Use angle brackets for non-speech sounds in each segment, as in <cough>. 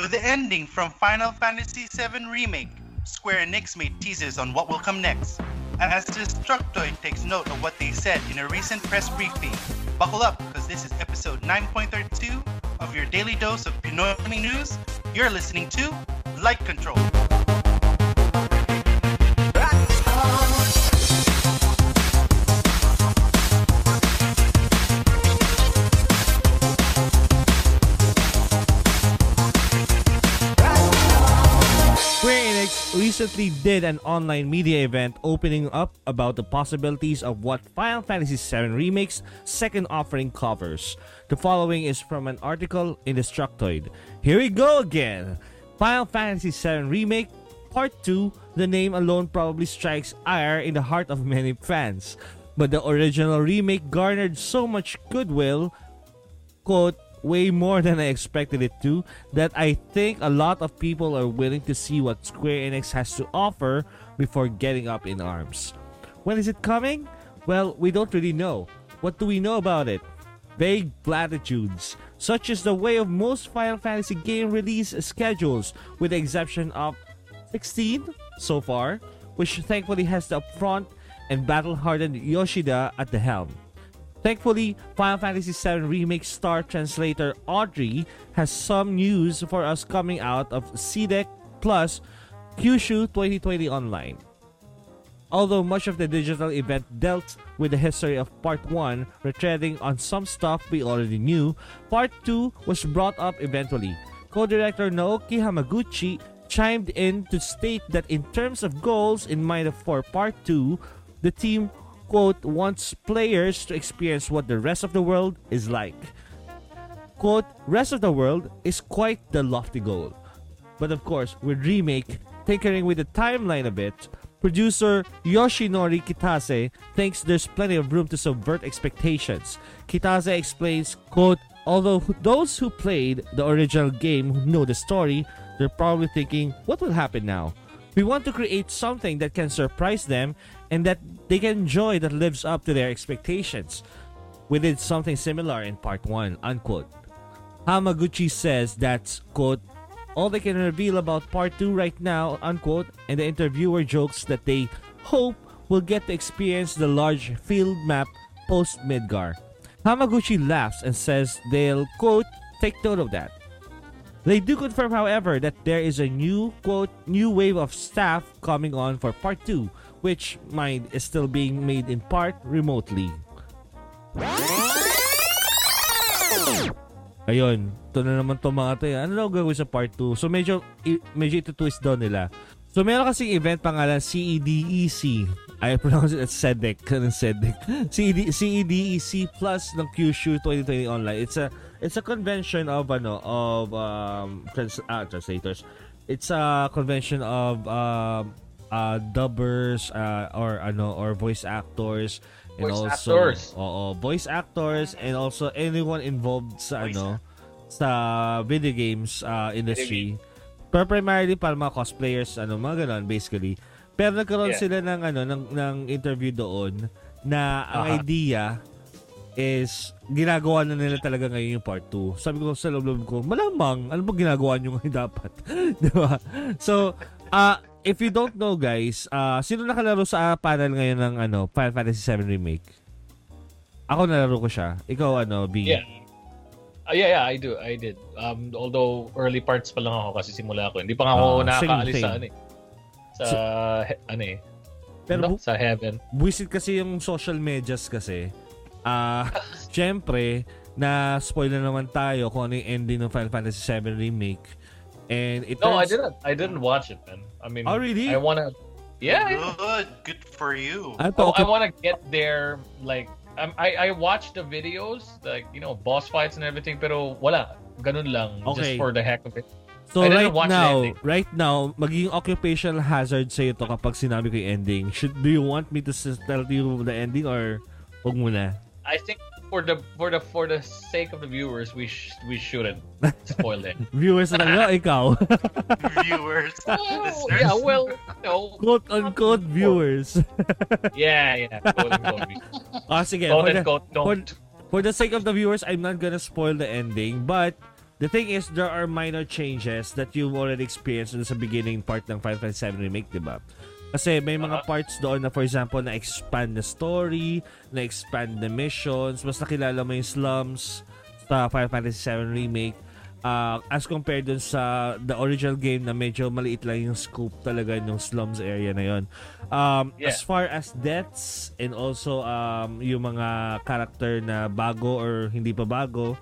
With the ending from Final Fantasy VII Remake, Square Enix made teasers on what will come next. And as Destructoid takes note of what they said in a recent press briefing, buckle up because this is episode 9.32 of your daily dose of Pinoy news. You're listening to Light Control. Recently did an online media event opening up about the possibilities of what Final Fantasy VII Remake's second offering covers. The following is from an article in Destructoid. Here we go again! Final Fantasy VII Remake Part 2, the name alone probably strikes ire in the heart of many fans. But the original remake garnered so much goodwill, quote, way more than I expected it to, that I think a lot of people are willing to see what Square Enix has to offer before getting up in arms. When is it coming? Well, we don't really know. What do we know about it? Vague platitudes, such as the way of most Final Fantasy game release schedules, with the exception of 16 so far, which thankfully has the upfront and battle hardened Yoshida at the helm. Thankfully, Final Fantasy VII Remake Star Translator Audrey has some news for us coming out of CDEC Plus Kyushu 2020 Online. Although much of the digital event dealt with the history of Part 1, retreading on some stuff we already knew, Part 2 was brought up eventually. Co-director Naoki Hamaguchi chimed in to state that in terms of goals in mind for Part 2, the team quote, wants players to experience what the rest of the world is like. Quote, rest of the world is quite the lofty goal. But of course, with Remake, tinkering with the timeline a bit, producer Yoshinori Kitase thinks there's plenty of room to subvert expectations. Kitase explains, quote, although those who played the original game know the story, they're probably thinking, what will happen now? We want to create something that can surprise them and that they can enjoy that lives up to their expectations. We did something similar in part 1, unquote. Hamaguchi says that's, quote, all they can reveal about part 2 right now, unquote, and the interviewer jokes that they hope will get to experience the large field map post Midgar. Hamaguchi laughs and says they'll, quote, take note of that. They do confirm, however, that there is a new, quote, new wave of staff coming on for part 2, which mind is still being made in part remotely. Ayun, ito na naman to mga. Eh. Ano daw gagawin sa part 2? So medyo, medyo ito twist daw nila. So meron kasi event pangalan CEDEC. I pronounce it as SEDEC. Kanang <laughs> SEDEC. CED, CEDEC plus ng Kyushu 2020 online. It's a it's a convention of ano of um trans, ah, translators. It's a convention of um uh, dubbers uh, or ano or voice actors and voice also actors. oo, voice actors and also anyone involved sa voice ano sa video games uh, industry. Pero primarily para mga cosplayers ano mga ganun basically. Pero nagkaroon yeah. sila ng ano ng, ng interview doon na ang uh-huh. idea is ginagawa na nila talaga ngayon yung part 2. Sabi ko sa loob ko, malamang, ano ba ginagawa nyo ngayon dapat? <laughs> Di ba? So, uh, if you don't know guys, uh, sino nakalaro sa panel ngayon ng ano, Final Fantasy 7 Remake? Ako nalaro ko siya. Ikaw ano, B? Yeah. Uh, yeah, yeah, I do. I did. Um, although early parts pa lang ako kasi simula ko. Hindi pa nga ako uh, nakakaalis sa ano eh. Sa so, he, ano eh. Pero no? sa heaven. Buisit kasi yung social medias kasi. Ah, uh, <laughs> syempre, na spoil na naman tayo kung ano yung ending ng Final Fantasy 7 Remake. And it No, turns... I didn't. I didn't watch it, man. I mean, oh, really? I wanna. Yeah. Good. Good for you. I, oh, I wanna get there. Like, um, I I watched the videos, like you know, boss fights and everything. Pero wala, ganun lang, okay. just for the heck of it. So right now, right now, magiging occupational hazard sa ito kapag sinabi ko yung ending. Should do you want me to tell you the ending or wag muna? I think for the for the for the sake of the viewers, we sh- we shouldn't spoil it. <laughs> viewers na lang, ikaw. <laughs> viewers. <laughs> Oh, yeah, well, no. Quote unquote viewers. yeah, yeah. Quote unquote. Ah, sige. Quote for unquote, the, don't. For, for the sake of the viewers, I'm not gonna spoil the ending, but The thing is, there are minor changes that you've already experienced sa beginning part ng Final Fantasy 7 Remake, di ba? Kasi may mga uh-huh. parts doon na for example na expand the story, na expand the missions, mas nakilala mo yung slums sa Final Fantasy 7 Remake uh, as compared dun sa the original game na medyo maliit lang yung scope talaga yung slums area na yon. Um, yeah. As far as deaths and also um, yung mga character na bago or hindi pa bago,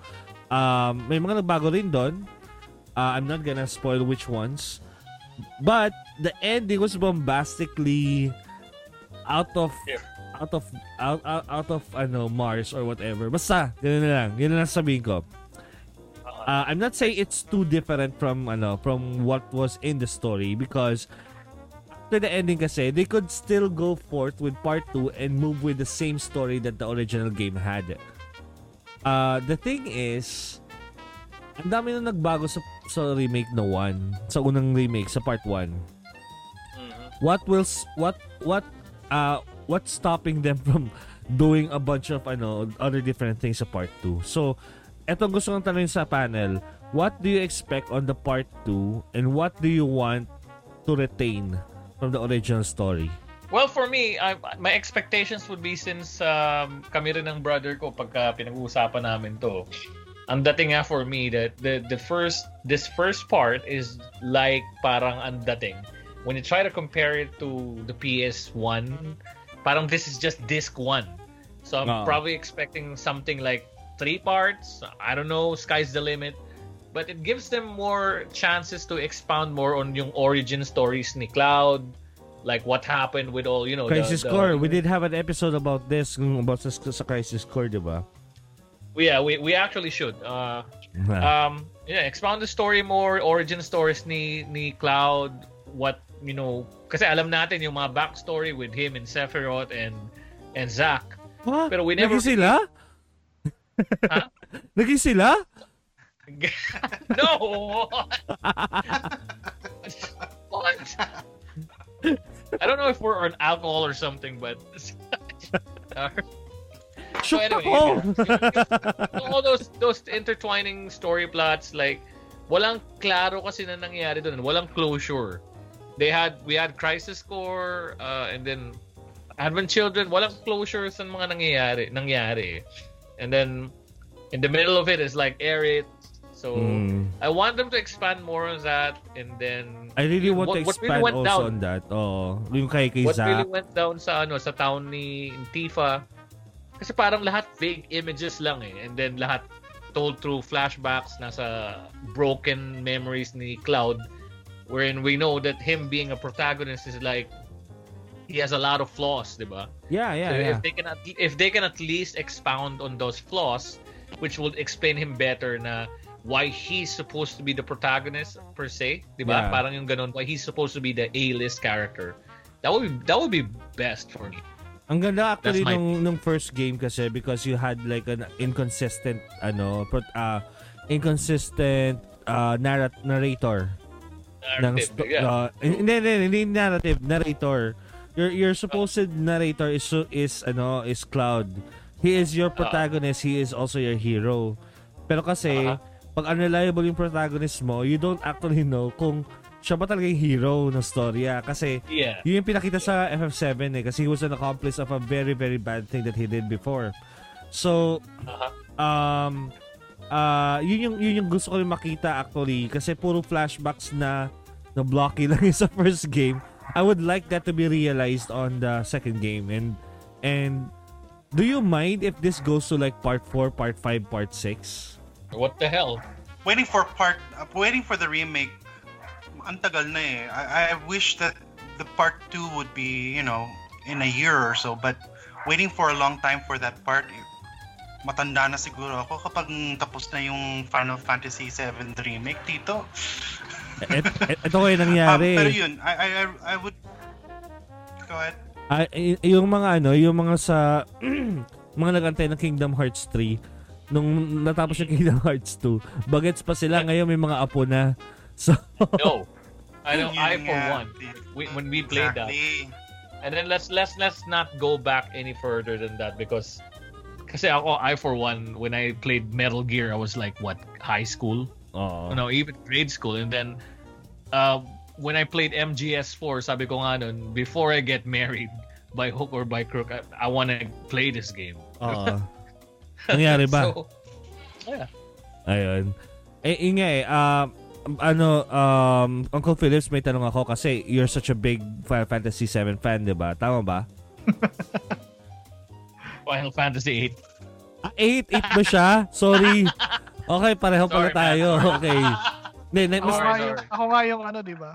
Um, may mga nagbago rin doon. Uh, I'm not gonna spoil which ones. But the ending was bombastically out of yeah. out of out, out out of ano Mars or whatever. Basta, ganun na lang. Yun na lang sabihin ko. Uh-huh. Uh, I'm not saying it's too different from ano from what was in the story because after the ending kasi they could still go forth with part 2 and move with the same story that the original game had. Uh, the thing is, ang dami na nagbago sa, sa remake na 1. Sa unang remake, sa part 1. Mm-hmm. What will, what, what, uh, what's stopping them <laughs> from doing a bunch of, ano, other different things sa part 2? So, eto gusto kong tanong sa panel, what do you expect on the part 2 and what do you want to retain from the original story? Well, for me, I, my expectations would be since um, kami rin ng brother ko pagka pinag-uusapan namin to. Ang dating nga for me that the the first this first part is like parang ang dating. When you try to compare it to the PS1, parang this is just disc 1. So I'm uh. probably expecting something like three parts. I don't know, sky's the limit. But it gives them more chances to expound more on yung origin stories ni Cloud, like what happened with all you know crisis the, the, core. We did have an episode about this about sa, sa crisis core diba yeah we we actually should. Uh um yeah expound the story more origin stories ni ni cloud what you know kasi alam natin yung mga backstory with him and Sephiroth and and Zack. Huh? pero we never Naging sila? Huh? <laughs> Naging sila? <laughs> No! <laughs> What I don't know if we're on alcohol or something, but. <laughs> so anyway, all those those intertwining story plots, like walang klaro kasi na nangyayari doon, walang closure. They had we had Crisis Core, uh, and then Advent Children, walang closure sa mga nangyayari, nangyari. And then in the middle of it is like Aerith, So mm. I want them to expand more on that and then I really want what, to expand really also down, on that. Oh, yung kay kay What Zach. really went down sa ano sa town ni Tifa kasi parang lahat vague images lang eh and then lahat told through flashbacks nasa broken memories ni Cloud wherein we know that him being a protagonist is like he has a lot of flaws, 'di ba? Yeah, yeah, so yeah. If they can at, if they can at least expound on those flaws, which would explain him better na why he's supposed to be the protagonist per se, 'di ba? Yeah. Parang yung ganun, why he's supposed to be the A-list character. That would be that would be best for me. Ang ganda actually my... nung nung first game kasi because you had like an inconsistent ano, uh, inconsistent uh, narrat- narrator. Narrative, ng yeah. uh, hindi, hindi, hindi narrative, narrator. Your your supposed narrator is is ano is Cloud. He is your protagonist, uh, he is also your hero. Pero kasi uh-huh pag unreliable yung protagonist mo, you don't actually know kung siya ba talaga yung hero ng storya. Kasi yeah. yun yung pinakita sa FF7 eh. Kasi he was an accomplice of a very, very bad thing that he did before. So, uh-huh. um, uh, yun yung, yun yung gusto ko rin makita actually. Kasi puro flashbacks na na blocky <laughs> lang sa first game. I would like that to be realized on the second game. And, and do you mind if this goes to like part 4, part 5, part 6? What the hell? Waiting for part, uh, waiting for the remake. Ang tagal na eh. I, I wish that the part 2 would be, you know, in a year or so. But waiting for a long time for that part, eh, matanda na siguro ako kapag tapos na yung Final Fantasy 7 remake dito. et, et, ito ko yung <laughs> nangyari. Um, pero yun, I, I, I would... Go ahead. Uh, yung mga ano, yung mga sa <clears throat> mga nagantay ng Kingdom Hearts 3, nung natapos yung Kingdom Hearts 2, bagets pa sila, ngayon may mga apo na. So, <laughs> no. I know, I for one, we, when we played exactly. that. And then let's let's let's not go back any further than that because kasi ako I for one when I played Metal Gear I was like what high school Oo. No, even grade school. And then, uh, when I played MGS4, sabi ko nga nun, before I get married, by hook or by crook, I, I want to play this game. Oo. <laughs> <laughs> Nangyari ba? So, yeah. Ayun. Eh, yun nga eh, um, ano, um, Uncle Phillips, may tanong ako kasi you're such a big Final Fantasy 7 fan, di ba? Tama ba? <laughs> Final Fantasy 8. Ah, 8, 8 ba siya? Sorry. Okay, pareho pala Sorry, tayo. man. <laughs> Okay. Hindi, na, Ako mas, Sorry, nga, sorry. yung, ako nga yung ano, di ba?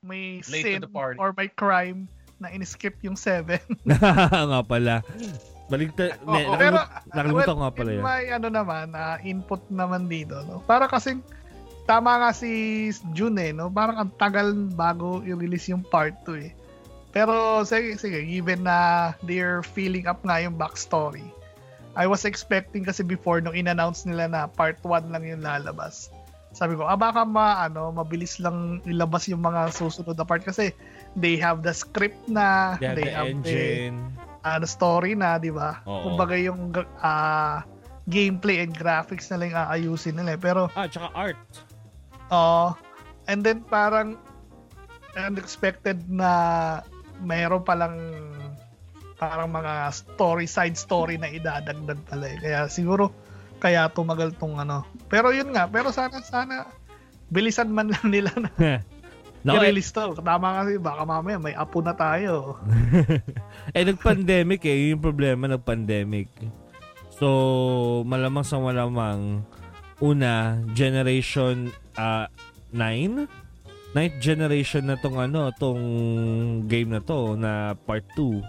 May Late sin or may crime na in-skip yung 7. nga pala. Baligtad. Oo, ne, pero, nakalimutan, nakalimutan ko nga pala yun. my ano naman, ah, input naman dito, no? Para kasing, tama nga si June eh, no? Parang ang tagal bago i-release yung part 2 eh. Pero sige, sige, given na they're filling up nga yung backstory. I was expecting kasi before nung in-announce nila na part 1 lang yung lalabas. Sabi ko, ah baka ma, ano, mabilis lang ilabas yung mga susunod na part kasi they have the script na, Yeah, they the have the engine. uh, the story na, di ba? Oo. Kumbaga yung ah, gameplay and graphics na lang aayusin nila. eh. Pero, Ah, tsaka art. oh, and then parang unexpected na mayroon palang parang mga story, side story na idadagdag pala eh. Kaya siguro, kaya tumagal tong ano. Pero yun nga, pero sana, sana, bilisan man lang nila na <laughs> No, i-release to. Tama kasi, baka mamaya may apo na tayo. <laughs> eh, nag-pandemic eh. Yun yung problema, nag-pandemic. So, malamang sa malamang, una, generation uh, 9? Ninth generation na tong ano, tong game na to, na part 2.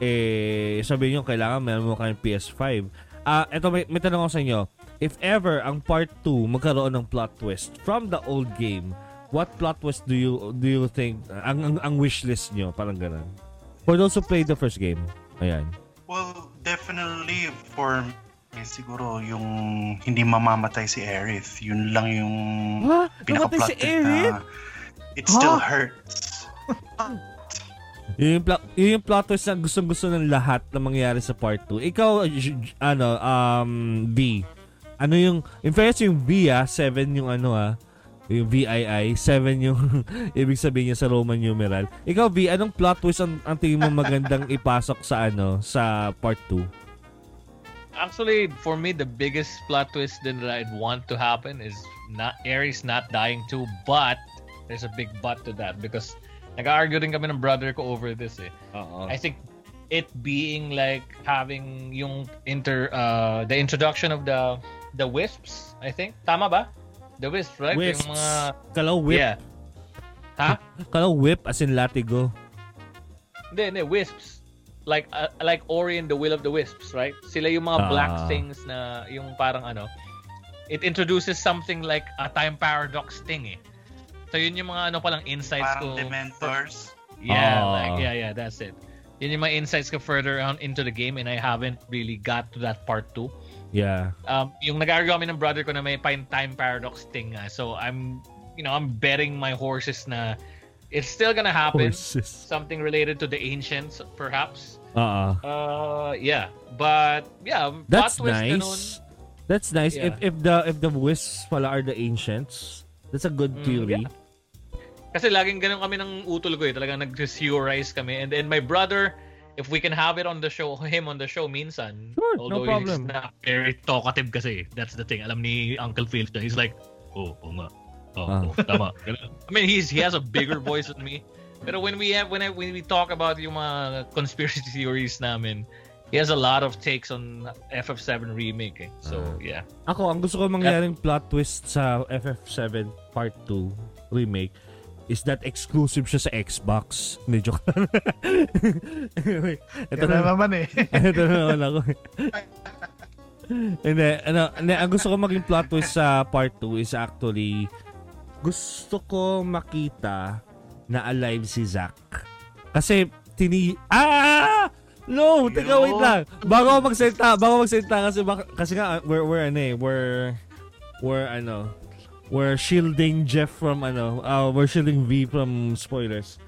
Eh, sabihin nyo, kailangan meron mo kayong PS5. Ah, eto may, may tanong ako sa inyo. If ever ang part 2 magkaroon ng plot twist from the old game, what plot twist do you do you think ang ang, ang wish list nyo parang ganun? For those who played the first game. Ayan. Well, definitely for me, siguro yung hindi mamamatay si Aerith. Yun lang yung pinaka-plot si Aerith? na it still Huh? hurts. Yun yung, yun yung plot twist na gustong-gusto ng lahat na mangyari sa part 2. Ikaw, ano, um, V. Ano yung, in fairness yung V ah, 7 yung ano ah, yung VII, 7 yung <laughs> ibig sabihin niya sa Roman numeral. Ikaw, V, anong plot twist ang, ang tingin mo magandang <laughs> ipasok sa ano, sa part 2? Actually, for me, the biggest plot twist that I'd want to happen is not Ares not dying too, but there's a big but to that because nag-argue din kami ng brother ko over this eh. Oo. I think it being like having yung inter uh the introduction of the the wisps, I think. Tama ba? The wisps, right? Wisps. Yung mga Kalaw whip. Yeah. Ha? <laughs> Kalaw whip as in latigo. Hindi, hindi, wisps. Like uh, like Ori and the Will of the Wisps, right? Sila yung mga black Ah. things na yung parang ano. It introduces something like a time paradox thing eh. So yun yung mga ano palang insights Parang ko. Dementors. Yeah, Ah. like yeah, yeah, that's it. Yun yung mga insights ko further on into the game and I haven't really got to that part 2. Yeah. Um, yung nag-argue kami ng brother ko na may time paradox thing nga. So I'm, you know, I'm betting my horses na it's still gonna happen. Horses. Something related to the ancients, perhaps. Oo. Uh, yeah. But, yeah. That's twist ganun. nice. That's nice. Yeah. If if the if the wisps pala are the ancients, that's a good Mm, theory. yeah. Kasi laging ganun kami ng utol ko eh. Talagang nag-theorize kami. And then my brother, if we can have it on the show, him on the show minsan. Sure, no although problem. he's not very talkative kasi. That's the thing. Alam ni Uncle Phil. He's like, oh, oo nga. Oh, Ah. oh, tama. I mean, he's he has a bigger voice than me. Pero when we have when I, when we talk about yung mga conspiracy theories namin, he has a lot of takes on FF7 remake eh. So, Ah. yeah. Ako, ang gusto ko mangyaring plot twist sa FF7 Part 2 remake is that exclusive siya sa Xbox. Hindi, joke anyway, ito na na, naman eh. <laughs> ito na naman ako. Hindi, ano, hindi, ang gusto ko maging plot twist sa part 2 is actually gusto ko makita na alive si Zack. Kasi tini Ah! No, teka wait lang. Bago ako magsalita, bago magsalita kasi baka, kasi nga we're we're ano eh, we're we're ano, we're shielding Jeff from ano, uh, we're shielding V from spoilers.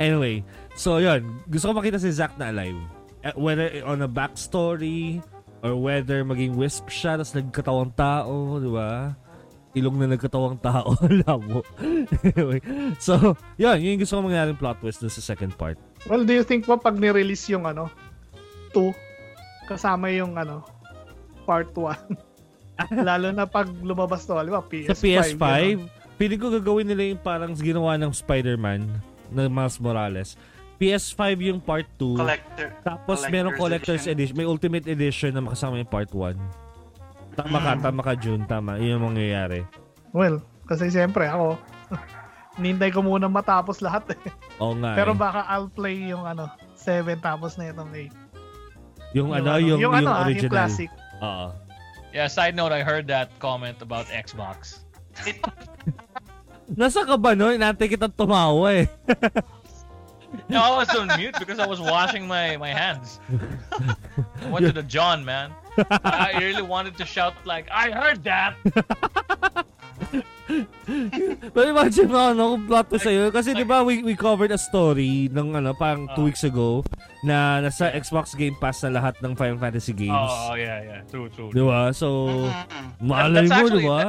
Anyway, so yun, gusto ko makita si Zack na alive. Eh, Whether on a backstory or whether maging wisp siya tapos nagkatawang tao, di ba? ilong na nagkatawang tao. <laughs> Labo. anyway, so, yun, yun yung gusto ko mangyaring plot twist dun sa second part. Well, do you think ba pag ni-release yung ano, 2, kasama yung ano, part 1? <laughs> <laughs> Lalo na pag lumabas to, di ba, PS5. Sa PS5, gano'n. feeling ko gagawin nila yung parang ginawa ng Spider-Man na Miles Morales. PS5 yung part 2. Collector. Tapos Collector's merong collector's edition. edition. May ultimate edition na makasama yung part 1. Tama ka, Mm. tama ka June, tama. Yun yung mangyayari. Well, kasi siyempre ako, <laughs> nintay ko muna matapos lahat eh. Oo nga. Pero eh. baka I'll play yung ano, 7 tapos na itong 8. yung, ano, yung, yung, ano, ah, original. yung classic. Oo. Yeah, side note, I heard that comment about Xbox. <laughs> Nasa ka ba no? Inantay kitang tumawa eh. No, I was on mute because I was washing my, my hands. I went to the John, man. I really wanted to shout like, I heard that! <laughs> Pero imagine mo, ano, kung plot twist sa'yo. Kasi di ba we, we covered a story ng ano, parang two Ah. weeks ago na nasa Xbox Game Pass na lahat ng Final Fantasy games. Oh, yeah, yeah. True, true. Di ba? So, Mm-mm. maalala That's mo, di actually- ba?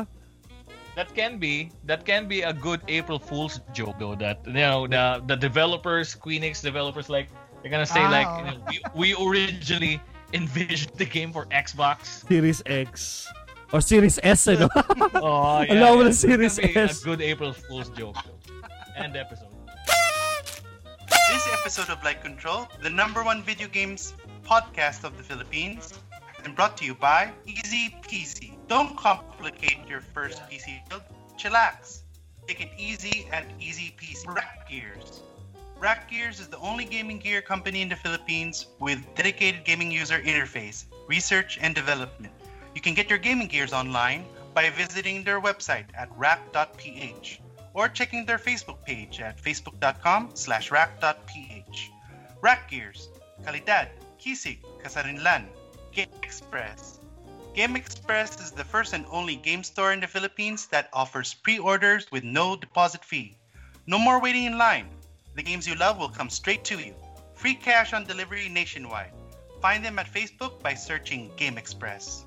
That can be that can be a good April Fool's joke though. That you know the the developers, Queenix developers, like they're gonna say Ah, like you know, we, we originally envisioned the game for Xbox. Series X. Or Series S, ano? <laughs> Oh yeah. Alam mo na. Series That can be S. A good April Fool's joke. End episode. This episode of Light Control, the number one video games podcast of the Philippines, and brought to you by Easy PC. Don't complicate your first PC build. Chillax. Take it easy at Easy PC. Rack Gears. Rack Gears is the only gaming gear company in the Philippines with dedicated gaming user interface, research, and development. You can get your gaming gears online by visiting their website at rack.ph or checking their Facebook page at facebook.com slash rack.ph. Rack Gears, Kalidad, Kisig, Kasarinlan, Game Express. Game Express is the first and only game store in the Philippines that offers pre-orders with no deposit fee. No more waiting in line. The games you love will come straight to you. Free cash on delivery nationwide. Find them at Facebook by searching Game Express.